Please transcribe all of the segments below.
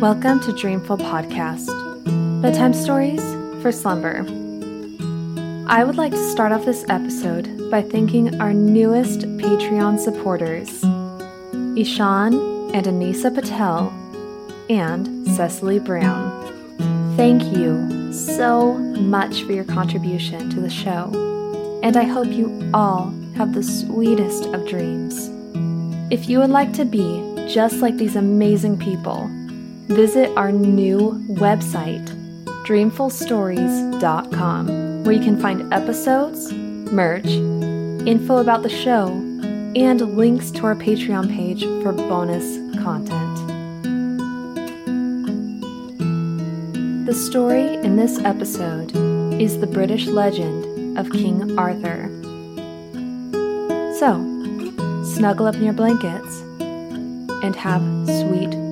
Welcome to Dreamful Podcast, bedtime stories for slumber. I would like to start off this episode by thanking our newest Patreon supporters, Ishan and Anisa Patel, and Cecily Brown. Thank you so much for your contribution to the show, and I hope you all have the sweetest of dreams. If you would like to be just like these amazing people, visit our new website, dreamfulstories.com, where you can find episodes, merch, info about the show, and links to our Patreon page for bonus content. The story in this episode is the British legend of King Arthur. So, snuggle up in your blankets and have sweet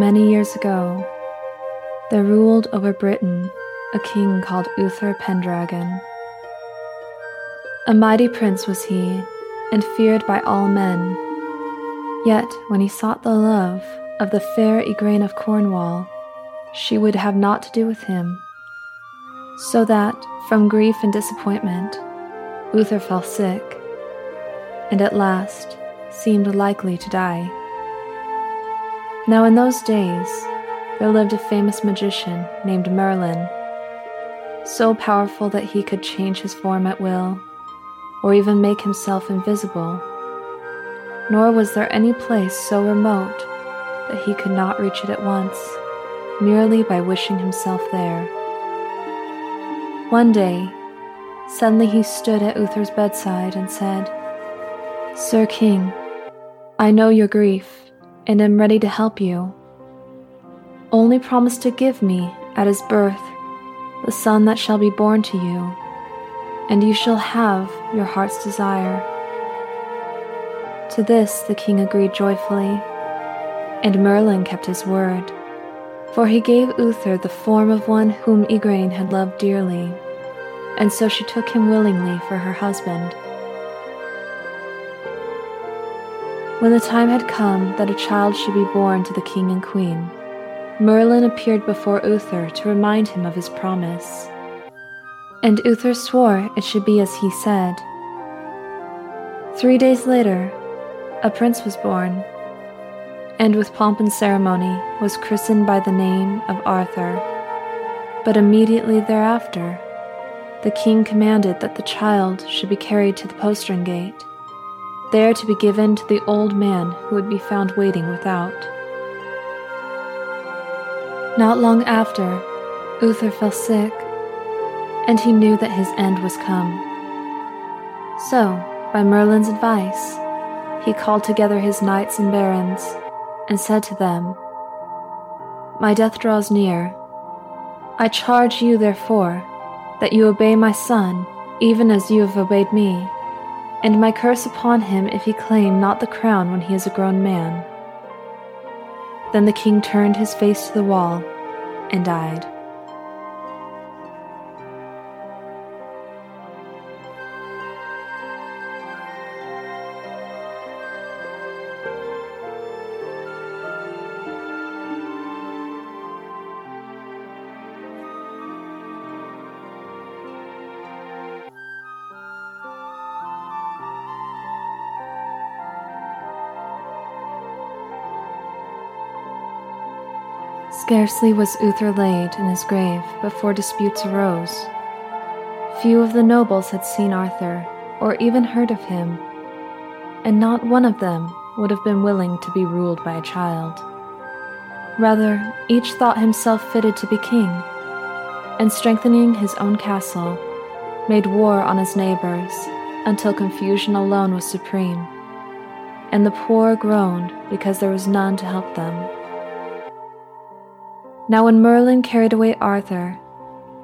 Many years ago, there ruled over Britain a king called Uther Pendragon. A mighty prince was he, and feared by all men. Yet, when he sought the love of the fair Igraine of Cornwall, she would have naught to do with him. So that, from grief and disappointment, Uther fell sick, and at last seemed likely to die. Now, in those days, there lived a famous magician named Merlin, so powerful that he could change his form at will, or even make himself invisible. Nor was there any place so remote that he could not reach it at once, merely by wishing himself there. One day, suddenly he stood at Uther's bedside and said, Sir King, I know your grief and am ready to help you. Only promise to give me, at his birth, the son that shall be born to you, and you shall have your heart's desire. To this the king agreed joyfully, and Merlin kept his word, for he gave Uther the form of one whom Igraine had loved dearly, and so she took him willingly for her husband. When the time had come that a child should be born to the king and queen, Merlin appeared before Uther to remind him of his promise. And Uther swore it should be as he said. Three days later, a prince was born, and with pomp and ceremony was christened by the name of Arthur. But immediately thereafter, the king commanded that the child should be carried to the postern gate there to be given to the old man who would be found waiting without. Not long after, Uther fell sick, and he knew that his end was come. So, by Merlin's advice, he called together his knights and barons and said to them, My death draws near. I charge you, therefore, that you obey my son, even as you have obeyed me and my curse upon him if he claim not the crown when he is a grown man. Then the king turned his face to the wall and died. Scarcely was Uther laid in his grave before disputes arose. Few of the nobles had seen Arthur, or even heard of him, and not one of them would have been willing to be ruled by a child. Rather, each thought himself fitted to be king, and strengthening his own castle, made war on his neighbors until confusion alone was supreme, and the poor groaned because there was none to help them. Now, when Merlin carried away Arthur,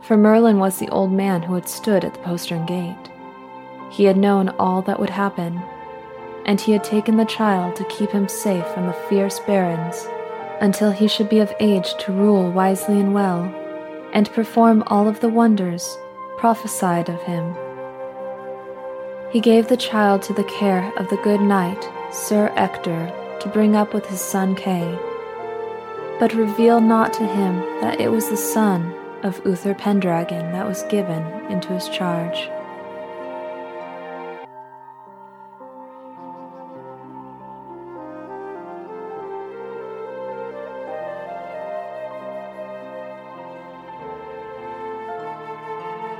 for Merlin was the old man who had stood at the postern gate, he had known all that would happen, and he had taken the child to keep him safe from the fierce barons until he should be of age to rule wisely and well, and perform all of the wonders prophesied of him. He gave the child to the care of the good knight, Sir Ector, to bring up with his son Kay, but reveal not to him that it was the son of Uther Pendragon that was given into his charge.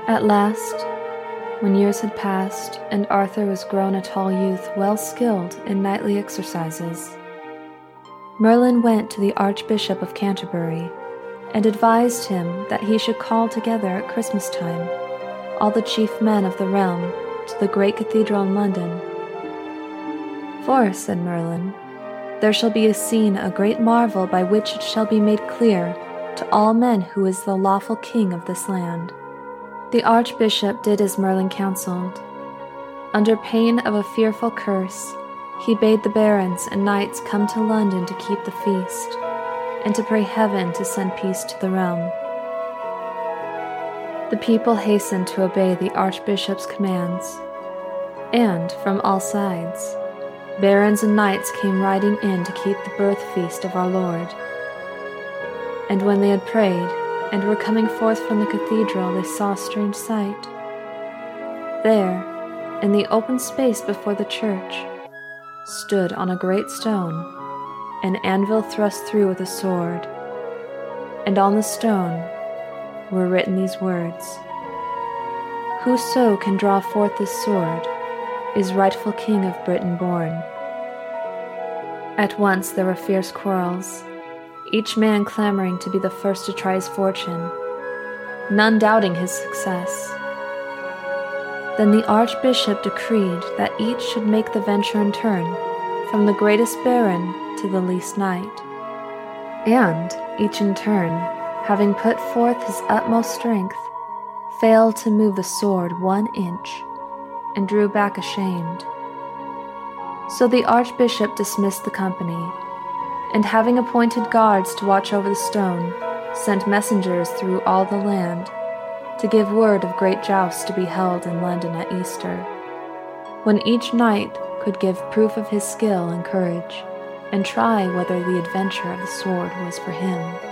At last, when years had passed and Arthur was grown a tall youth well skilled in knightly exercises, Merlin went to the Archbishop of Canterbury and advised him that he should call together at Christmas time all the chief men of the realm to the great cathedral in London. For, said Merlin, there shall be a seen a great marvel by which it shall be made clear to all men who is the lawful king of this land. The archbishop did as Merlin counseled. Under pain of a fearful curse, he bade the barons and knights come to London to keep the feast, and to pray heaven to send peace to the realm. The people hastened to obey the archbishop's commands, and from all sides, barons and knights came riding in to keep the birth feast of our Lord. And when they had prayed, and were coming forth from the cathedral, they saw a strange sight. There, in the open space before the church, stood on a great stone an anvil thrust through with a sword, and on the stone were written these words Whoso can draw forth this sword is rightful king of Britain born. At once there were fierce quarrels each man clamoring to be the first to try his fortune, none doubting his success. Then the archbishop decreed that each should make the venture in turn, from the greatest baron to the least knight. And each in turn, having put forth his utmost strength, failed to move the sword one inch, and drew back ashamed. So the archbishop dismissed the company and having appointed guards to watch over the stone, sent messengers through all the land to give word of great jousts to be held in London at Easter, when each knight could give proof of his skill and courage, and try whether the adventure of the sword was for him.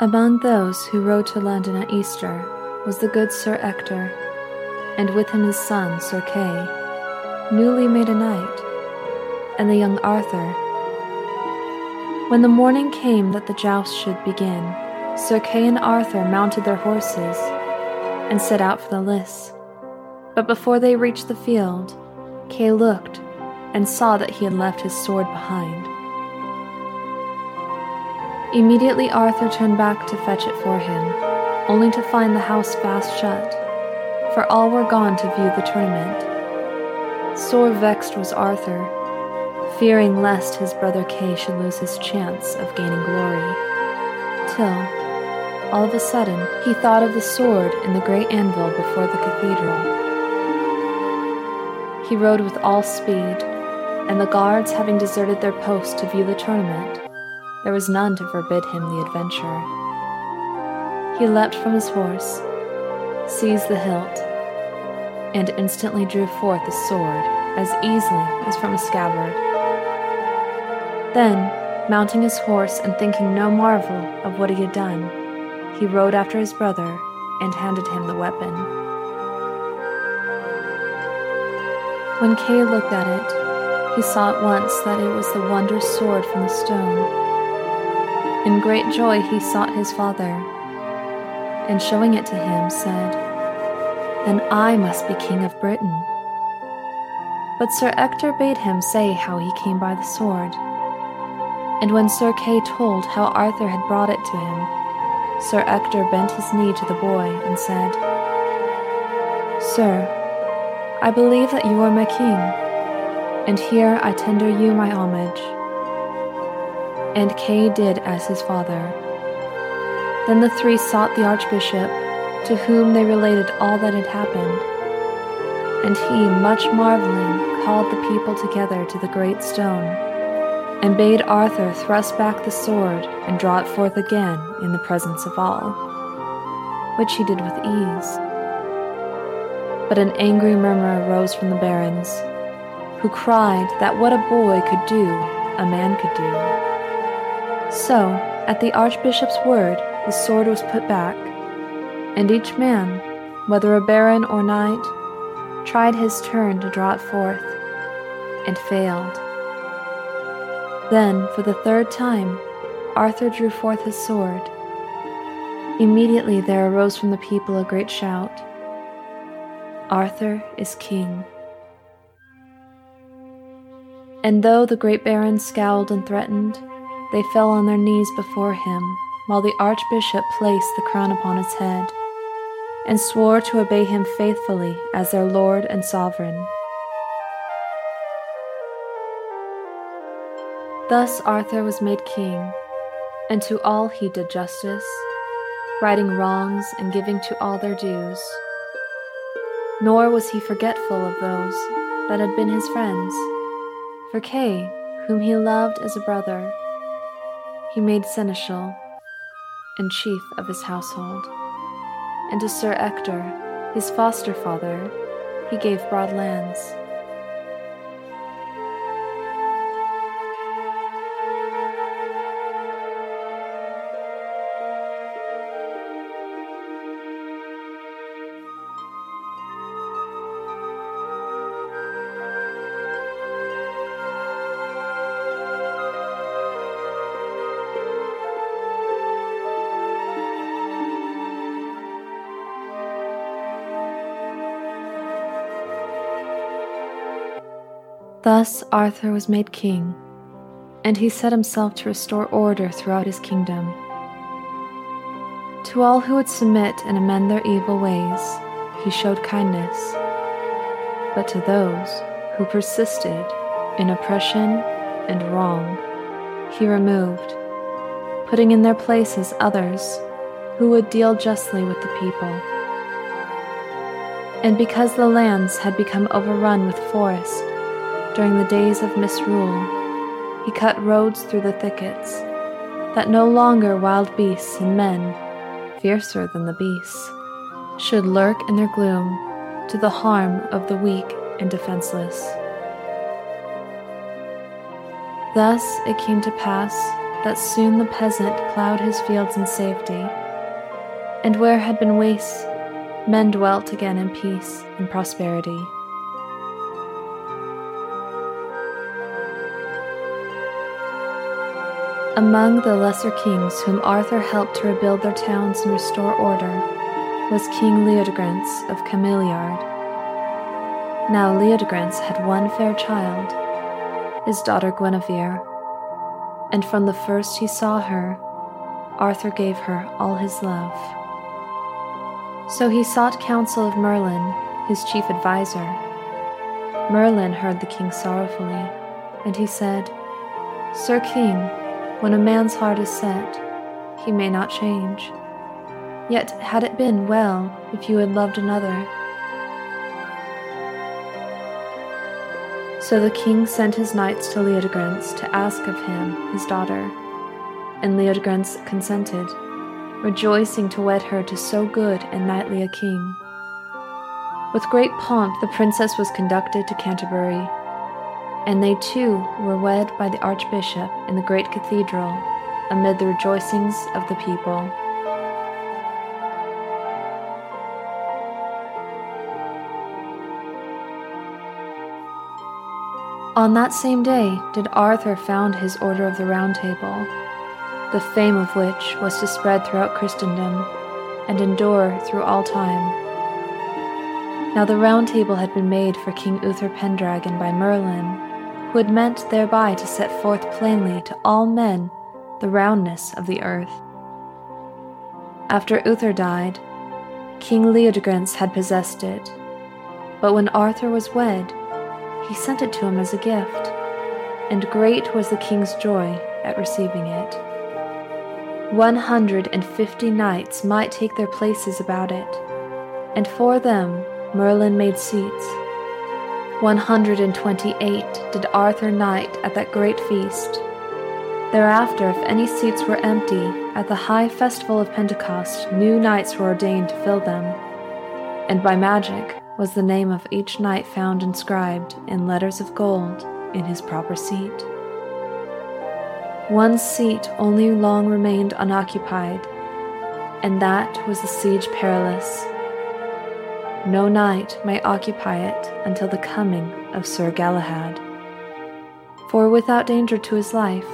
Among those who rode to London at Easter was the good Sir Ector, and with him his son Sir Kay, newly made a knight, and the young Arthur. When the morning came that the joust should begin, Sir Kay and Arthur mounted their horses and set out for the lists. But before they reached the field, Kay looked and saw that he had left his sword behind. Immediately Arthur turned back to fetch it for him, only to find the house fast shut, for all were gone to view the tournament. Sore vexed was Arthur, fearing lest his brother Kay should lose his chance of gaining glory, till, all of a sudden, he thought of the sword in the great anvil before the cathedral. He rode with all speed, and the guards having deserted their post to view the tournament, there was none to forbid him the adventure. He leapt from his horse, seized the hilt, and instantly drew forth the sword as easily as from a scabbard. Then, mounting his horse and thinking no marvel of what he had done, he rode after his brother and handed him the weapon. When Kay looked at it, he saw at once that it was the wondrous sword from the stone. In great joy he sought his father, and showing it to him, said, Then I must be king of Britain. But Sir Ector bade him say how he came by the sword. And when Sir Kay told how Arthur had brought it to him, Sir Ector bent his knee to the boy and said, Sir, I believe that you are my king, and here I tender you my homage. And Kay did as his father. Then the three sought the archbishop, to whom they related all that had happened. And he, much marveling, called the people together to the great stone, and bade Arthur thrust back the sword and draw it forth again in the presence of all, which he did with ease. But an angry murmur arose from the barons, who cried that what a boy could do, a man could do. So, at the archbishop's word, the sword was put back, and each man, whether a baron or knight, tried his turn to draw it forth, and failed. Then, for the third time, Arthur drew forth his sword. Immediately there arose from the people a great shout Arthur is king. And though the great barons scowled and threatened, they fell on their knees before him, while the archbishop placed the crown upon his head, and swore to obey him faithfully as their lord and sovereign. Thus Arthur was made king, and to all he did justice, righting wrongs and giving to all their dues. Nor was he forgetful of those that had been his friends. For Kay, whom he loved as a brother, he made seneschal and chief of his household. And to Sir Ector, his foster father, he gave broad lands. Thus Arthur was made king, and he set himself to restore order throughout his kingdom. To all who would submit and amend their evil ways, he showed kindness, but to those who persisted in oppression and wrong, he removed, putting in their places others who would deal justly with the people. And because the lands had become overrun with forest, during the days of misrule, he cut roads through the thickets, that no longer wild beasts and men, fiercer than the beasts, should lurk in their gloom to the harm of the weak and defenseless. Thus it came to pass that soon the peasant plowed his fields in safety, and where had been wastes, men dwelt again in peace and prosperity. Among the lesser kings whom Arthur helped to rebuild their towns and restore order was King Leodegrance of Cameliard. Now Leodegrance had one fair child, his daughter Guinevere, and from the first he saw her, Arthur gave her all his love. So he sought counsel of Merlin, his chief adviser. Merlin heard the king sorrowfully, and he said, Sir King, when a man's heart is set, he may not change. Yet had it been well if you had loved another. So the king sent his knights to Leodegrance to ask of him his daughter, and Leodegrance consented, rejoicing to wed her to so good and knightly a king. With great pomp the princess was conducted to Canterbury and they two were wed by the archbishop in the great cathedral amid the rejoicings of the people. On that same day did Arthur found his Order of the Round Table, the fame of which was to spread throughout Christendom and endure through all time. Now the Round Table had been made for King Uther Pendragon by Merlin, who had meant thereby to set forth plainly to all men the roundness of the earth. After Uther died, King Leodegrance had possessed it, but when Arthur was wed, he sent it to him as a gift, and great was the king's joy at receiving it. One hundred and fifty knights might take their places about it, and for them Merlin made seats. One hundred and twenty eight did Arthur knight at that great feast. Thereafter, if any seats were empty, at the high festival of Pentecost, new knights were ordained to fill them. And by magic was the name of each knight found inscribed in letters of gold in his proper seat. One seat only long remained unoccupied, and that was the Siege Perilous. No knight might occupy it until the coming of Sir Galahad. For without danger to his life,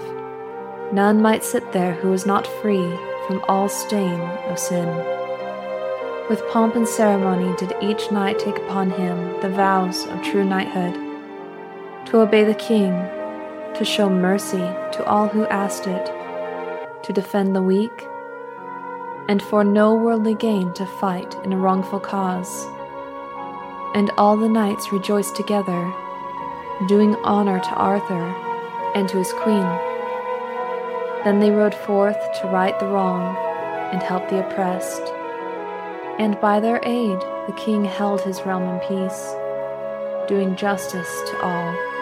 None might sit there who was not free from all stain of sin. With pomp and ceremony did each knight take upon him the vows of true knighthood, to obey the king, to show mercy to all who asked it, to defend the weak, and for no worldly gain to fight in a wrongful cause. And all the knights rejoiced together, doing honor to Arthur and to his queen. Then they rode forth to right the wrong and help the oppressed. And by their aid the king held his realm in peace, doing justice to all.